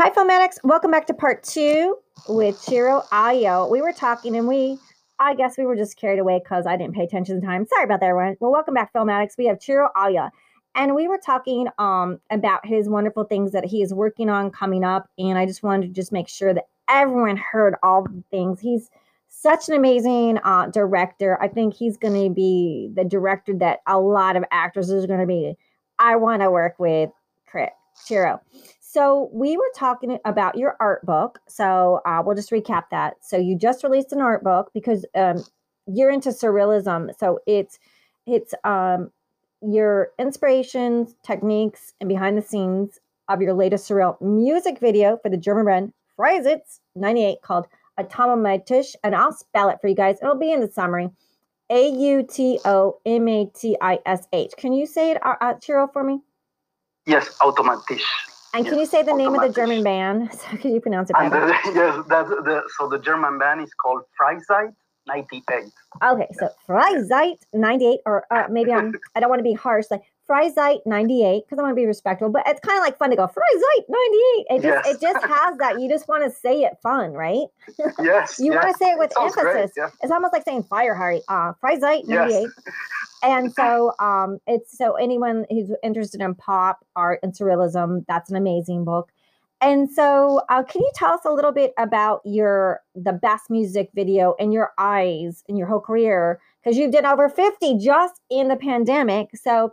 Hi, Filmatics. Welcome back to part two with Ciro Ayo. We were talking and we, I guess we were just carried away because I didn't pay attention to time. Sorry about that, everyone. Well, welcome back, Filmatics. We have Ciro Aya. And we were talking um, about his wonderful things that he is working on coming up. And I just wanted to just make sure that everyone heard all the things. He's such an amazing uh, director. I think he's going to be the director that a lot of actors are going to be. I want to work with Ciro. So we were talking about your art book. So uh, we'll just recap that. So you just released an art book because um, you're into surrealism. So it's it's um, your inspirations, techniques, and behind the scenes of your latest surreal music video for the German brand Freizeit 98 called Automatisch. And I'll spell it for you guys. It'll be in the summary. A U T O M A T I S H. Can you say it, uh, uh, Ciro, for me? Yes, Automatisch. And can you say the name of the German band? So can you pronounce it better? the, yes, that's the, so the German band is called Freizeit 98. Okay, so Freizeit 98, or uh, maybe I'm, I don't want to be harsh, like Freizeit 98, because I want to be respectful, but it's kind of like fun to go Freizeit 98. It just, Yes. it just has that. You just want to say it fun, right? Yes. You yes. want to say it with great, emphasis. yeah. It's almost like saying fire Harry, uh, Freizeit 98. Yes. And so um it's so anyone who's interested in pop art and surrealism, that's an amazing book. And so uh, can you tell us a little bit about your the best music video in your eyes in your whole career? Because you've done over 50 just in the pandemic. So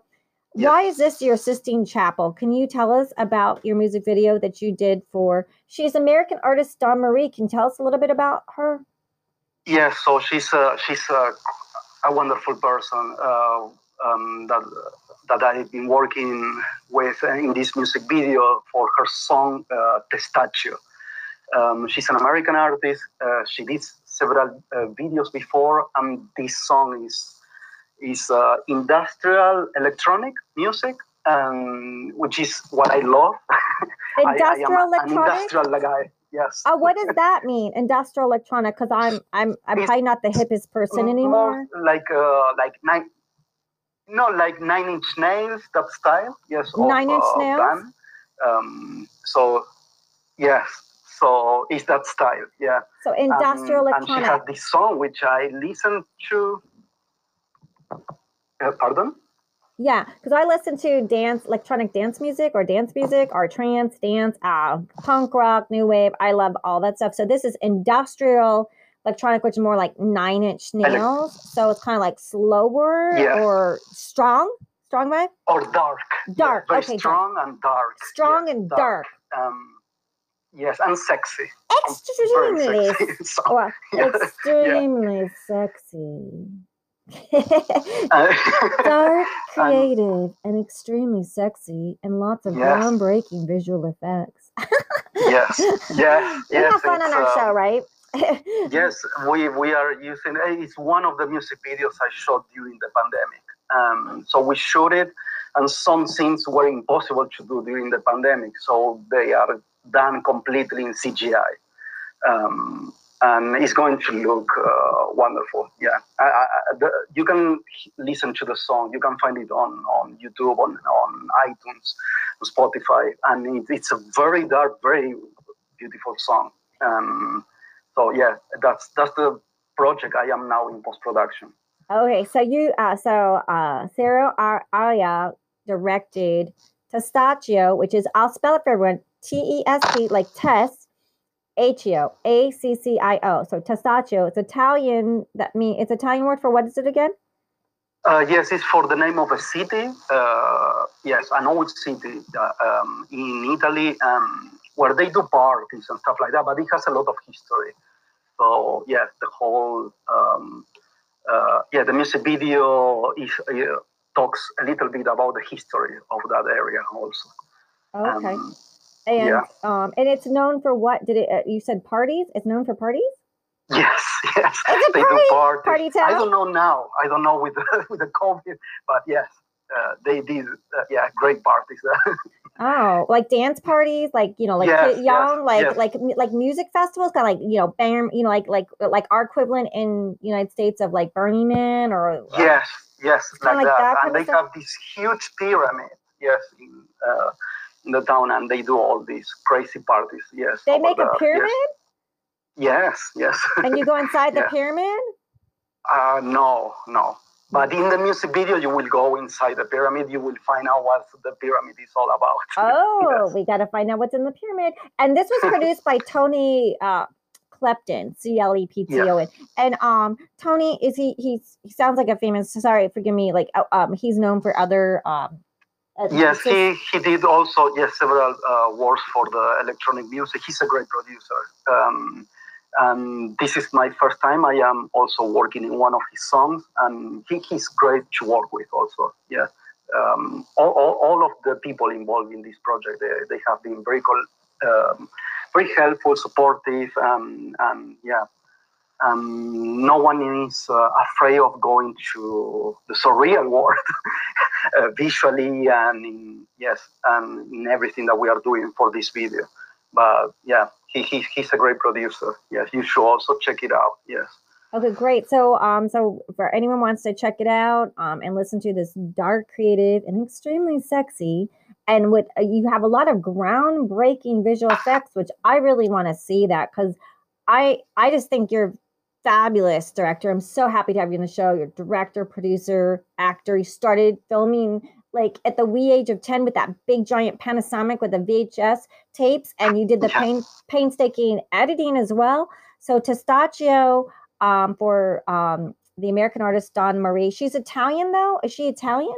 why is this your Sistine Chapel? Can you tell us about your music video that you did for she's American artist Dawn Marie? Can you tell us a little bit about her? Yes, so she's a, she's a, a wonderful person uh, um, that that I've been working with in this music video for her song uh, Testaccio. Um, she's an American artist. Uh, she did several uh, videos before, and this song is is uh, industrial electronic music, um, which is what I love. I- I Industrial an electronic? industrial guy. Yes. Oh, what does that mean? Industrial electronic? Because I'm I'm I'm It's probably not the hippest person anymore. Like uh, like nine, no, like Nine Inch Nails, that style. Yes. of, Nine Inch uh, Nails? band. Um. So, yes. So it's that style. Yeah. So industrial Um, and she had this song which I listened to. Uh, pardon? Yeah, because I listen to dance, electronic dance music, or dance music, or trance, dance, uh, punk rock, new wave. I love all that stuff. So this is industrial electronic, which is more like Nine Inch Nails. So it's kind of like slower Yeah. or strong, strong vibe, Or dark. dark. Yeah, okay, dark. strong and dark. strong Yes, and dark. Um. Yes, and sexy. Extremely, sexy. So, well, yeah, extremely sexy. Dark, creative, and extremely sexy, and lots of Yes. groundbreaking visual effects. yes, yes, we yes. have fun on our uh, show, right? Yes, we, we are using eh, it's one of the music videos I shot during the pandemic. Um, so we shot it, and some scenes were impossible to do during the pandemic, so they are done completely in CGI. Um, and it's going to look uh, wonderful. Yeah, I, I, the, you can listen to the song. You can find it on, on YouTube, on, on iTunes, Spotify, and it, it's a very dark, very beautiful song. Um, so yeah, that's that's the project I am now in post production. okay, so you, uh, so uh, Aya directed Testaccio, which is I'll spell it for everyone: T E S T, like test, H E O, A C C I O. So Testaccio, it's Italian. That mean it's Italian word for what is it again? Uh, yes, it's for the name of a city. Uh, yes, an old city uh, um, in Italy um, where they do parties and stuff like that. But it has a lot of history. So yeah, the whole um, uh, yeah, the music video is, uh, talks a little bit about the history of that area also. Okay. And Yeah. um, and it's known for what? Did it? Uh, you said parties. It's known for parties. Yes, yes, It's a they party- do parties. party I don't know now. I don't know with the, with the COVID, but yes, uh, they did. Uh, yeah, great parties. Oh, like dance parties, like you know, like Yes, kid- yes, young, like yes. like like music festivals, kind of like you know, bam, you know, like like like our equivalent in United States of like Burning Man or or- yes, yes, like, like that. that and they have this huge pyramid. Yes, in uh, in the town, and they do all these crazy parties. Yes, They make a pyramid Yes, yes. yes. and you go inside the Yeah. pyramid? Uh, no, no. But in the music video, you will go inside the pyramid. You will find out what the pyramid is all about. Oh, Yes. we got to find out what's in the pyramid. And this was produced by Tony uh, Klepton, C L E P T O N. And um, Tony is he? He's he sounds like a famous. Sorry, forgive me. Like uh, um, he's known for other um. Yes, he, he did also yes several uh, works for the electronic music. He's a great producer. Um, and this is my first time. I am also working in one of his songs, and he, he's great to work with. Also, yeah. Um, all, all, all of the people involved in this project, they, they have been very um, very helpful, supportive, um, and yeah. Um, no one is uh, afraid of going to the surreal world uh, visually and in, yes, and in everything that we are doing for this video. But yeah, he, he he's a great producer. Yes, you should also check it out. Yes. Okay, great. So, um, so for anyone wants to check it out, um, and listen to this dark, creative, and extremely sexy, and with uh, you have a lot of groundbreaking visual effects, which I really want to see that because I I just think you're fabulous director. I'm so happy to have you on the show. You're director, producer, actor. You started filming like at the wee age of 10 with that big giant Panasonic with the VHS tapes, and you did the Yeah. pain, painstaking editing as well. So Testaccio um, for um, the American artist Don Marie. She's Italian though. Is she Italian?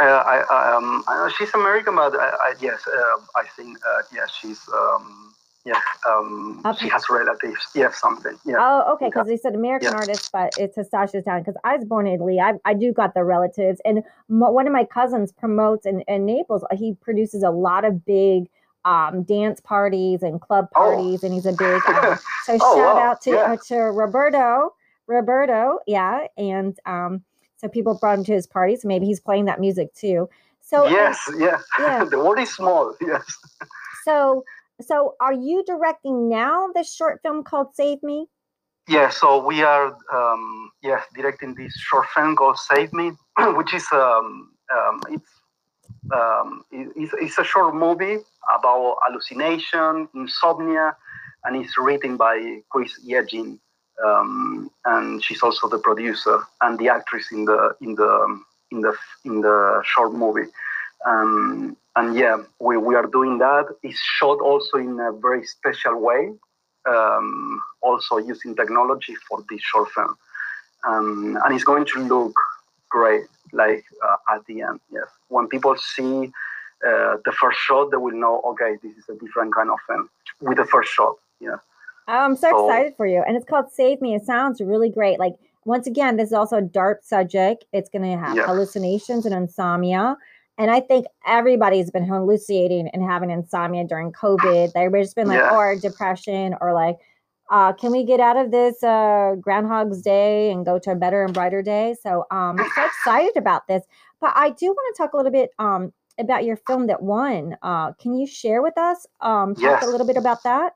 Uh, I, I, um, I know she's American, but I, I, yes, uh, I think uh, yes, she's um, yes, um, Okay. she has relatives. Yes, something. Yeah. Oh, okay. Because they said American Yeah. artist, but it's Testaccio's Town. Because I was born in Italy. I, I do got the relatives, and mo- one of my cousins promotes in, in Naples. He produces a lot of big um, dance parties and club Oh. parties, and he's a big. Uh, so Oh, shout wow. out to Yeah. uh, to Roberto, Roberto, yeah, and um, so people brought him to his parties. Maybe he's playing that music too. So yes, yes. yeah. the world is small. Yes. so so are you directing now this short film called Save Me? Yeah, so we are um, yeah directing this short film called Save Me, which is um, um, it's um, it- it's, it's a short movie about hallucination, insomnia, and it's written by Chris Yegin, um, and she's also the producer and the actress in the in the in the in the short movie. Um, and yeah, we, we are doing that. It's shot also in a very special way um, also using technology for this short film. Um, and it's going to look great, like uh, at the end. Yes, when people see uh, the first shot, they will know, okay, this is a different kind of film with the first shot. Yeah. Oh, I'm so So- excited for you. And it's called Save Me. It sounds really great. Like, once again, this is also a dark subject. It's going to have Yeah. hallucinations and insomnia. And I think everybody's been hallucinating and having insomnia during COVID. Everybody's been like, Yeah. or depression, or like, uh, can we get out of this uh, Groundhog's Day and go to a better and brighter day? So um, I'm so excited about this. But I do want to talk a little bit um, about your film that won. Uh, can you share with us? Um, talk Yes. a little bit about that.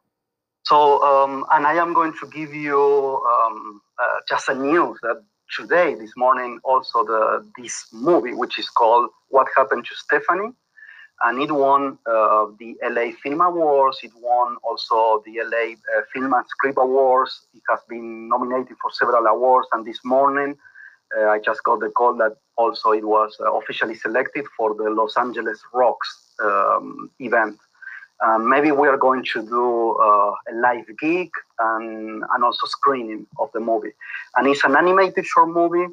So, um, and I am going to give you um, uh, just a news that today, this morning, also the this movie, which is called "What Happened to Stephanie," and it won uh, the LA Film Awards. It won also the LA uh, Film and Script Awards. It has been nominated for several awards, and this morning. Uh, I just got the call that also it was uh, officially selected for the Los Angeles Rocks um, event. Um, maybe we are going to do uh, a live gig and, and also screening of the movie. And it's an animated short movie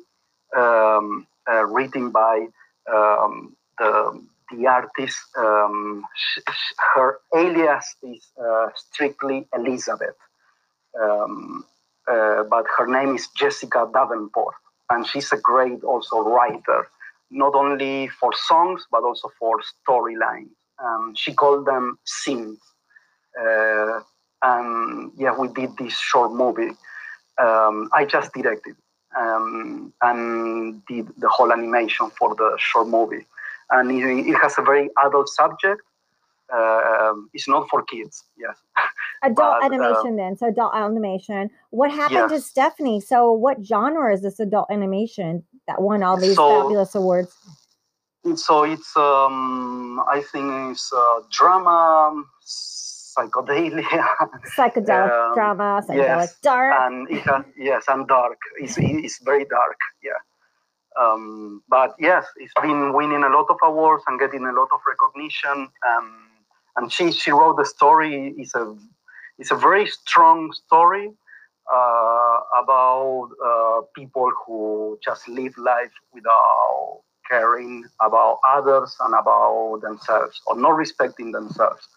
um, uh, written by um, the, the artist. Um, sh- sh- her alias is uh, strictly Elizabeth, um, uh, but her name is Jessica Davenport. And she's a great also writer, not only for songs, but also for storylines um, she called them scenes. Uh, and yeah, we did this short movie. Um, I just directed um, and did the whole animation for the short movie. And it, it has a very adult subject. Um it's not for kids, yes. adult But, uh, animation then so adult animation what happened to stephanie so what genre is this adult animation that won all these So- fabulous awards so it's um, I think it's uh, drama, psychedelia, psychedelic um, drama, psychedelic yes, dark, and it has, yes, and dark. It's it's very dark. Yeah. Um, but yes, it's been winning a lot of awards and getting a lot of recognition. Um, and she she wrote the story. It's a it's a very strong story uh, about uh, people who just live life without caring about others and about themselves or not respecting themselves.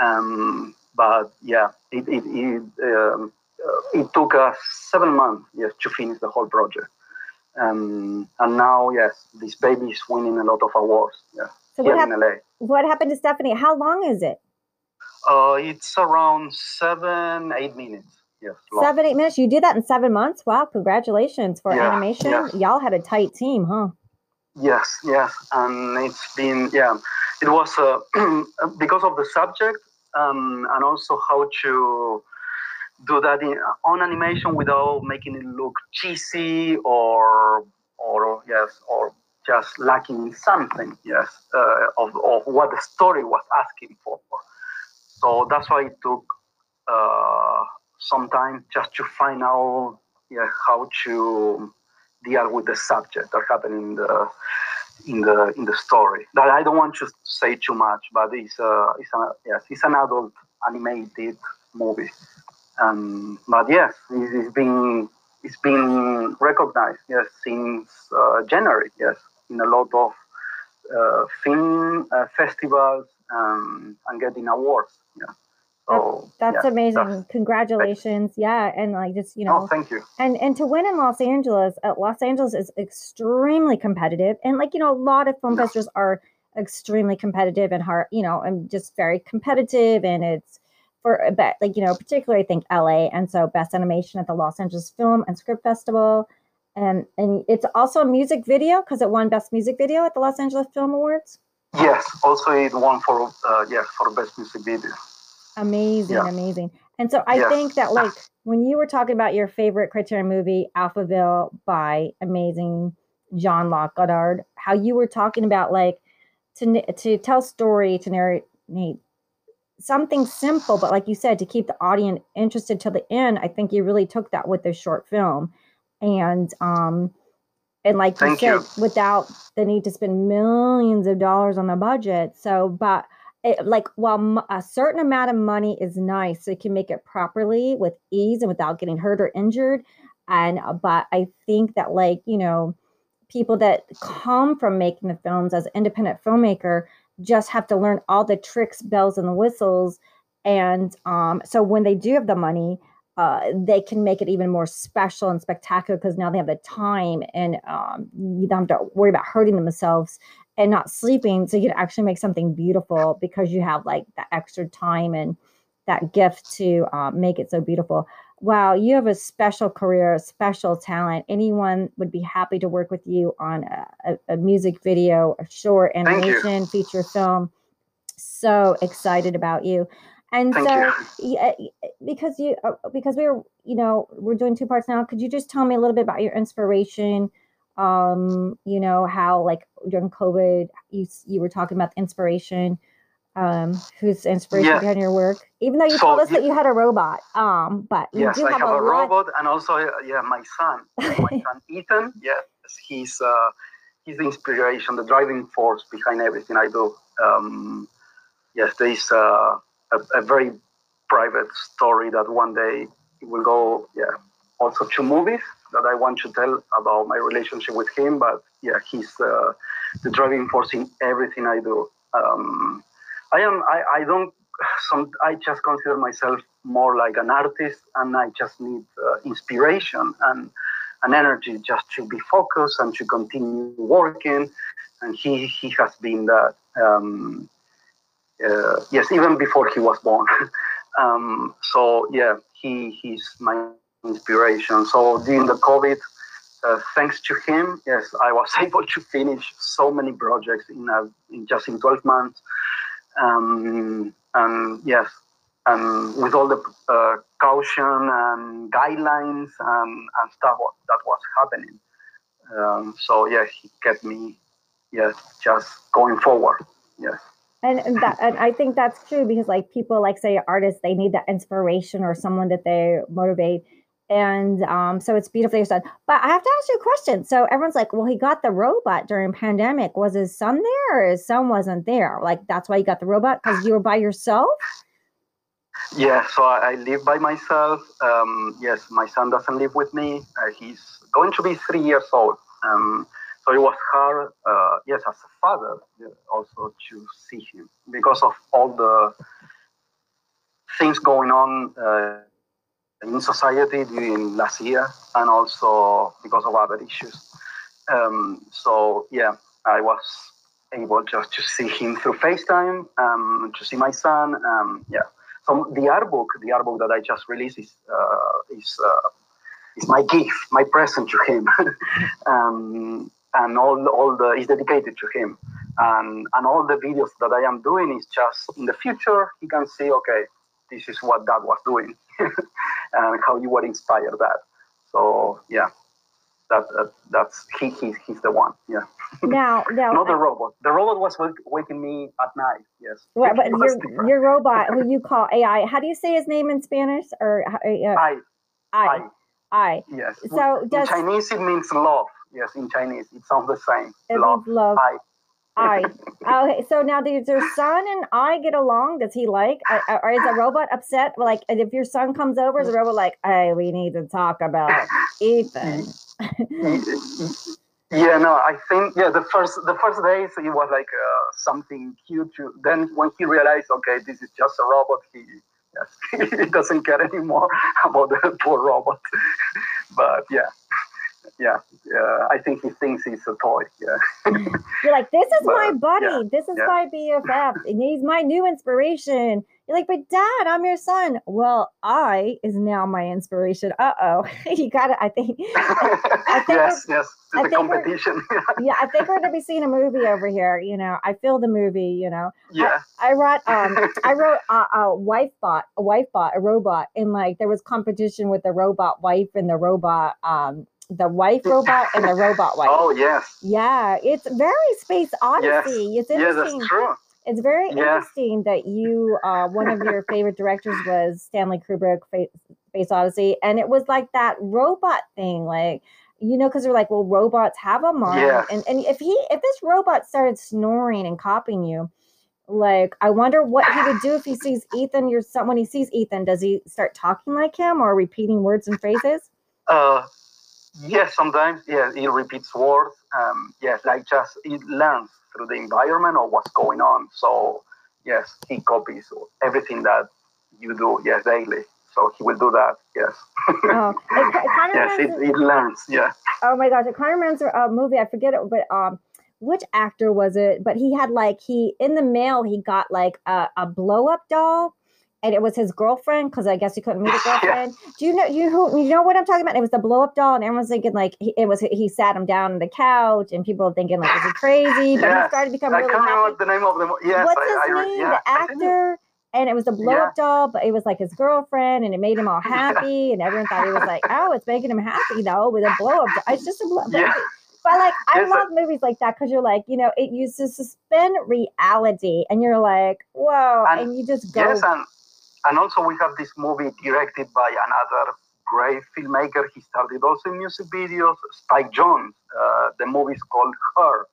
Um, but yeah, it it it, um, uh, it took us seven months yes to finish the whole project. Um, and now yes, this baby is winning a lot of awards. Yeah, so here hap- in LA. What happened to Stephanie? How long is it? Uh, it's around seven, eight minutes. Yes, long. seven, eight minutes. You did that in seven months. Wow, congratulations for yeah, animation. Yeah. Y'all had a tight team, huh? Yes, yes, and it's been yeah. It was uh, because of the subject um, and also how to do that in, on animation without making it look cheesy or or yes or just lacking something yes uh, of, of what the story was asking for so that's why it took uh, some time just to find out yeah, how to deal with the subject that happened in the in the in the story. That I don't want to say too much, but it's a it's a yes it's an adult animated movie. Um, but yes, it's been it's been recognized yes since uh, January yes in a lot of uh, film uh, festivals um, and getting awards. Yeah. So, that's, that's yeah, amazing. That's, Congratulations. Yeah. And like just, you know, oh, thank you. And and to win in Los Angeles, uh, Los Angeles is extremely competitive. And like, you know, a lot of film festivals are extremely competitive and hard, you know, and just very competitive. And it's for a but like, you know, particularly I think LA. And so best animation at the Los Angeles Film and Script Festival. And and it's also a music video because it won best music video at the Los Angeles Film Awards. Yes, also it won for uh, yeah for best music video. Amazing, yeah. amazing. And so I yes. think that like when you were talking about your favorite Criterion movie, Alphaville by amazing Jean-Luc Godard, how you were talking about like to to tell story to narrate something simple, but like you said, to keep the audience interested till the end. I think you really took that with this short film, and um, and like Thank you said, you. without the need to spend millions of dollars on the budget. So, but it, like while a certain amount of money is nice, so you can make it properly with ease and without getting hurt or injured. And uh, but I think that like you know, people that come from making the films as independent filmmaker just have to learn all the tricks, bells, and the whistles. And um, so when they do have the money, uh, they can make it even more special and spectacular because now they have the time and um, you don't have to worry about hurting themselves and not sleeping. So you can actually make something beautiful because you have like that extra time and that gift to uh, make it so beautiful. Wow, you have a special career, a special talent. Anyone would be happy to work with you on a, a, a music video, a short animation, feature film. So excited about you. And Thank so, yeah, because you uh, because we were, you know, we're doing two parts now. Could you just tell me a little bit about your inspiration? Um, you know how like during COVID, you you were talking about the inspiration. Um, whose inspiration behind your work? Even though you so, told us that you had a robot, um, but you yes, do I have, have a, a robot, and also uh, yeah, my son, my son Ethan. Yes, he's uh, he's the inspiration, the driving force behind everything I do. Um, yes, there is. Uh, a, a very private story that one day will go, yeah, also to movies that I want to tell about my relationship with him. But yeah, he's uh, the driving force in everything I do. Um, I am. I, I don't. Some. I just consider myself more like an artist, and I just need uh, inspiration and an energy just to be focused and to continue working. And he he has been that. Um, uh, yes, even before he was born. um, so yeah, he he's my inspiration. So during the COVID, uh, thanks to him, yes, I was able to finish so many projects in, a, in just in 12 months. Um, and yes, and with all the uh, caution and guidelines and, and stuff that was happening. Um, so yeah, he kept me yes, just going forward. Yes. And, and that and I think that's true because like people like say artists they need that inspiration or someone that they motivate and um, so it's beautifully done. But I have to ask you a question. So everyone's like, "Well, he got the robot during pandemic. Was his son there, or his son wasn't there? Like that's why you got the robot because you were by yourself." Yeah, so I, I live by myself. Um, yes, my son doesn't live with me. Uh, he's going to be three years old. Um, so it was hard, uh, yes, as a father, also to see him because of all the things going on uh, in society during last year and also because of other issues. Um, so yeah, I was able just to see him through FaceTime, um, to see my son. Um, yeah. So the art book, the art book that I just released is uh, is uh, is my gift, my present to him, um, and all all the is dedicated to him, and and all the videos that I am doing is just in the future he can see okay, this is what Dad was doing, and how you were inspired that. So yeah, that, that that's he, he he's the one. Yeah. Now, now, not the robot. The robot was waking me at night. Yes. Well, but your your robot, who you call AI, how do you say his name in Spanish? Or uh, I, I, I. Yes. So in does Chinese it means love. Yes, in Chinese it sounds the same. it love. means love? I. I. Okay, so now does your son and I get along? Does he like, or is a robot upset? Like, if your son comes over, is the robot like, hey, we need to talk about Ethan? yeah, no, I think yeah. The first the first days it was like uh, something cute. To, then when he realized, okay, this is just a robot, he yes, he doesn't care anymore about the poor robot. but yeah, yeah, uh, I think he thinks he's a toy. Yeah. You're like, this is my buddy. yeah, this is yeah. my BFF. And he's my new inspiration. You're like, but dad, I'm your son. Well, I is now my inspiration. Uh oh. you got it. I think. think yes, yes, I the think we're- competition. Yeah, I think we're going to be seeing a movie over here. You know, I feel the movie, you know. yeah, I wrote um I wrote a, a wife bot, a wife bot, a robot, and like there was competition with the robot wife and the robot um the wife robot and the robot wife. oh yes, Yeah, it's very space odyssey. It's yes, interesting. that's true. It's very Yeah. interesting that you uh one of your favorite directors was Stanley Kubrick Space Odyssey and it was like that robot thing like you know because they're like well robots have a mind Yeah. and and if he if this robot started snoring and copying you like I wonder what he would do if he sees Ethan son when he sees Ethan does he start talking like him or repeating words and phrases Uh, yes, sometimes yes, it repeats words. Um, yes, like just it learns through the environment or what's going on. So yes, he copies everything that you do. Yes, daily. So he will do that. Yes. oh it, it kind of yes, it, it learns. Yeah. Oh my gosh, it kind of reminds me of a movie. I forget it, but um, which actor was it? But he had like he in the mail he got like a, a blow up doll, and it was his girlfriend because I guess he couldn't meet a Yeah. girlfriend. Do you know you who you know what I'm talking about? It was the blow up doll, and everyone's thinking like he, it was he sat him down on the couch, and people were thinking like is he crazy? But he started to become I really can't happy. remember the name of the. Yes, What's I, his I, name? Yeah, the it- actor. And it was the blow up doll, but it was like his girlfriend, and it made him all happy, and everyone thought he was like, "Oh, it's making him happy though with a blow up." It's just a blow. up. Yeah. But like, I Yes, love movies like that because you're like, you know, it uses to suspend reality, and you're like, whoa, and, And- you just go. Yes, and and also we have this movie directed by another great filmmaker. He started also in music videos. Spike Jonze. Uh, the movie is called Her.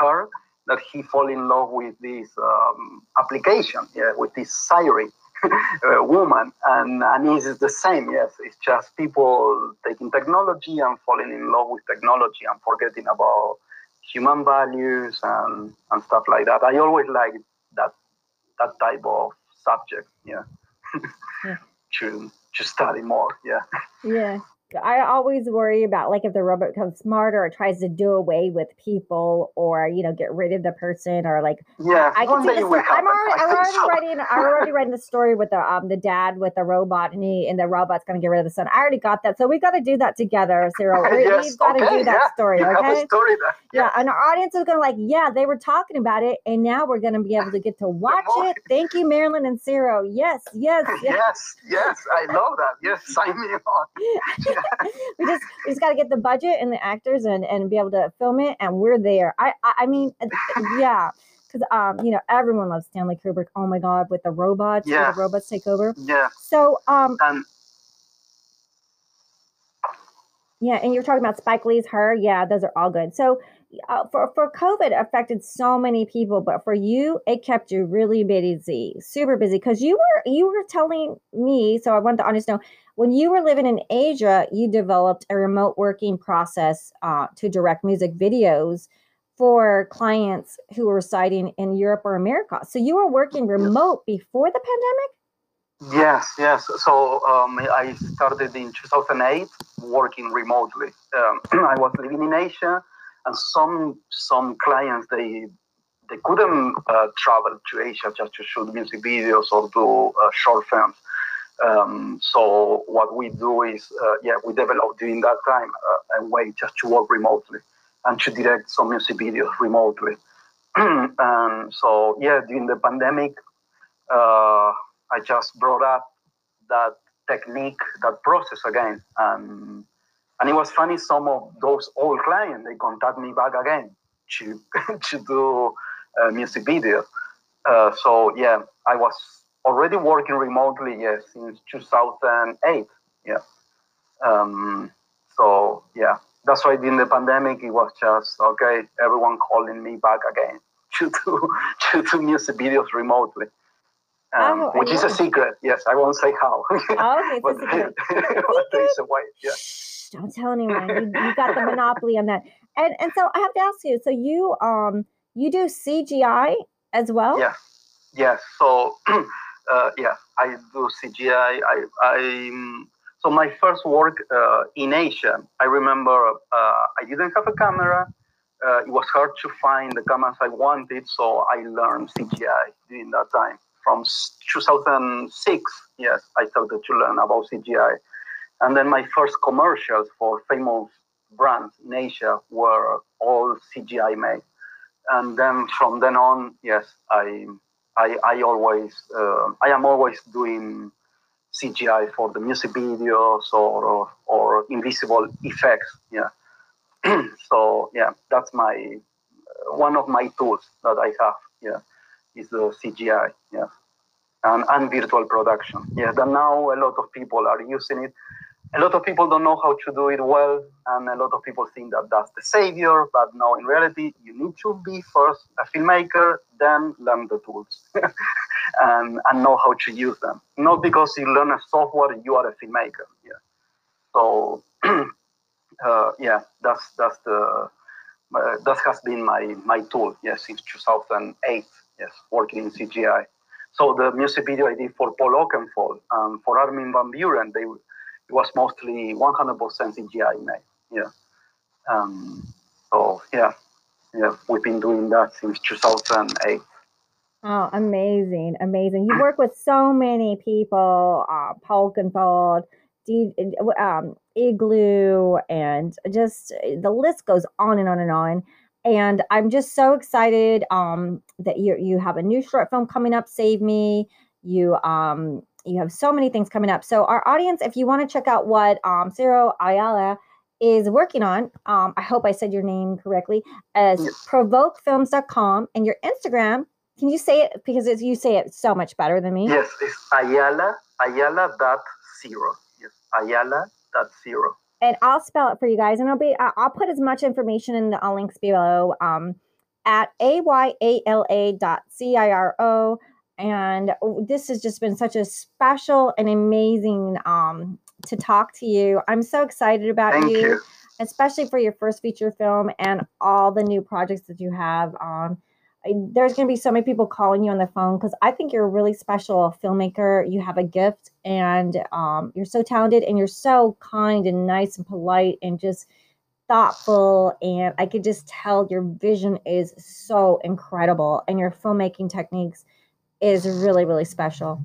Her. That he fall in love with this um, application, yeah, with this Siri uh, woman, and and it's the same. Yes, it's just people taking technology and falling in love with technology and forgetting about human values and and stuff like that. I always like that that type of subject. Yeah. Yeah. to to study more. Yeah. yeah. I always worry about like if the robot becomes smarter or tries to do away with people or you know get rid of the person or like Yeah. I can see this I'm already, I'm already so. writing. I'm already writing the story with the um the dad with the robot, and he and the robot's gonna get rid of the son. I already got that, so we got to do that together, Cyril. We, yes, We've got to okay, do that yeah. story, You okay? story that, Yeah, and our audience is gonna like, yeah, they were talking about it, and now we're gonna be able to get to watch it. Thank you, Marilyn and Cyril. Yes, yes, yes. Yes, yes, I love that. Yes, sign me on. We just we just got to get the budget and the actors and and be able to film it, and we're there. I I, I mean, uh, yeah. Because um, you know, everyone loves Stanley Kubrick. Oh my God, with the robots, yeah. the robots take over. Yeah. So um, and yeah, and you're talking about Spike Lee's Her. Yeah, those are all good. So uh, for for COVID affected so many people, but for you, it kept you really busy, super busy. Because you were you were telling me, so I wanted to know when you were living in Asia, you developed a remote working process uh, to direct music videos for clients who were residing in Europe or America. So you were working remote before the pandemic. Yes, yes. So um, I started in 2008 working remotely. Um, I was living in Asia and some some clients they they couldn't uh, travel to Asia just to shoot music videos or do uh, short films. Um, so what we do is, uh, yeah, we developed during that time uh, a way just to work remotely and to direct some music videos remotely. and so yeah, during the pandemic, uh, I just brought up that technique, that process again, and and it was funny, some of those old clients, they contact me back again to, to do a music video. Uh, so yeah, I was already working remotely, yes, since 2008. Yeah. Um, so yeah, that's why in the pandemic, it was just, okay, everyone calling me back again to do, to do music videos remotely. Um, oh, which is a secret. Yes, I won't say how. Oh, okay, but, but there's a way. Yeah don't tell anyone. you, you got the monopoly on that. And and so I have to ask you. So you um you do CGI as well? Yeah. Yes. So uh, yeah, I do CGI. I I so my first work uh, in Asia. I remember uh, I didn't have a camera. Uh, it was hard to find the cameras I wanted, so I learned CGI during that time. From 2006, yes, I started to learn about CGI. And then my first commercials for famous brands in Asia were all CGI made. And then from then on, yes, I I, I always uh, I am always doing CGI for the music videos or or, or invisible effects. Yeah. so yeah, that's my uh, one of my tools that I have. Yeah, is the CGI. Yeah. And, and virtual production. Yeah, that now a lot of people are using it a lot of people don't know how to do it well, and a lot of people think that that's the savior. But no, in reality, you need to be first a filmmaker, then learn the tools and, and know how to use them. Not because you learn a software, you are a filmmaker. Yeah. So uh, yeah, that's that's the uh, that has been my my tool. Yes, since 2008. Yes, working in CGI. So the music video I did for Paul Oakenfold and for Armin van Buuren, they it was mostly 100% CGI made. Yeah. Um, so yeah, yeah, we've been doing that since 2008. Oh, amazing, amazing! You work with so many people, uh, Paul Oakenfold, D, um, Igloo, and just the list goes on and on and on. And I'm just so excited um, that you you have a new short film coming up, Save Me. You um, you have so many things coming up. So, our audience, if you want to check out what um, Ciro Ayala is working on, um, I hope I said your name correctly, as provokefilms.com and your Instagram. Can you say it because you say it so much better than me? Yes, it's Ayala, Ayala dot zero. Yes, Ayala dot zero. And I'll spell it for you guys, and I'll be I'll put as much information in the links below. Um, at a y a l a dot c i r o and this has just been such a special and amazing um, to talk to you. I'm so excited about you, you, especially for your first feature film and all the new projects that you have. Um, there's going to be so many people calling you on the phone because I think you're a really special filmmaker. You have a gift and um, you're so talented and you're so kind and nice and polite and just thoughtful. And I could just tell your vision is so incredible and your filmmaking techniques is really, really special.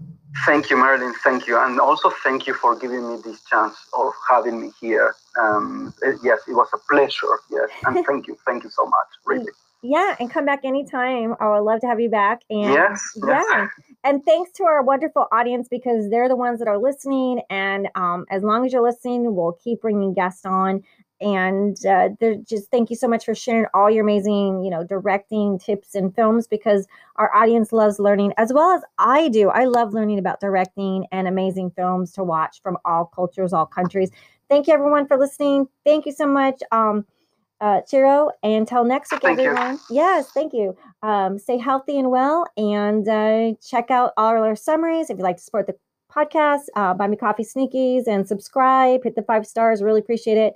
Thank you, Marilyn. Thank you. And also thank you for giving me this chance of having me here. Um, yes, it was a pleasure. Yes. And thank you. Thank you so much. Really. Yeah, and come back anytime. I would love to have you back. And yes. yeah. yes. And thanks to our wonderful audience because they're the ones that are listening. And um, as long as you're listening, we'll keep bringing guests on. And uh, just thank you so much for sharing all your amazing, you know, directing tips and films because our audience loves learning as well as I do. I love learning about directing and amazing films to watch from all cultures, all countries. Thank you everyone for listening. Thank you so much. Um, uh, Ciro. Until next week, thank everyone. You. Yes, thank you. Um, stay healthy and well, and uh, check out all our summaries. If you'd like to support the podcast, uh, buy me coffee sneakies and subscribe. Hit the five stars. Really appreciate it.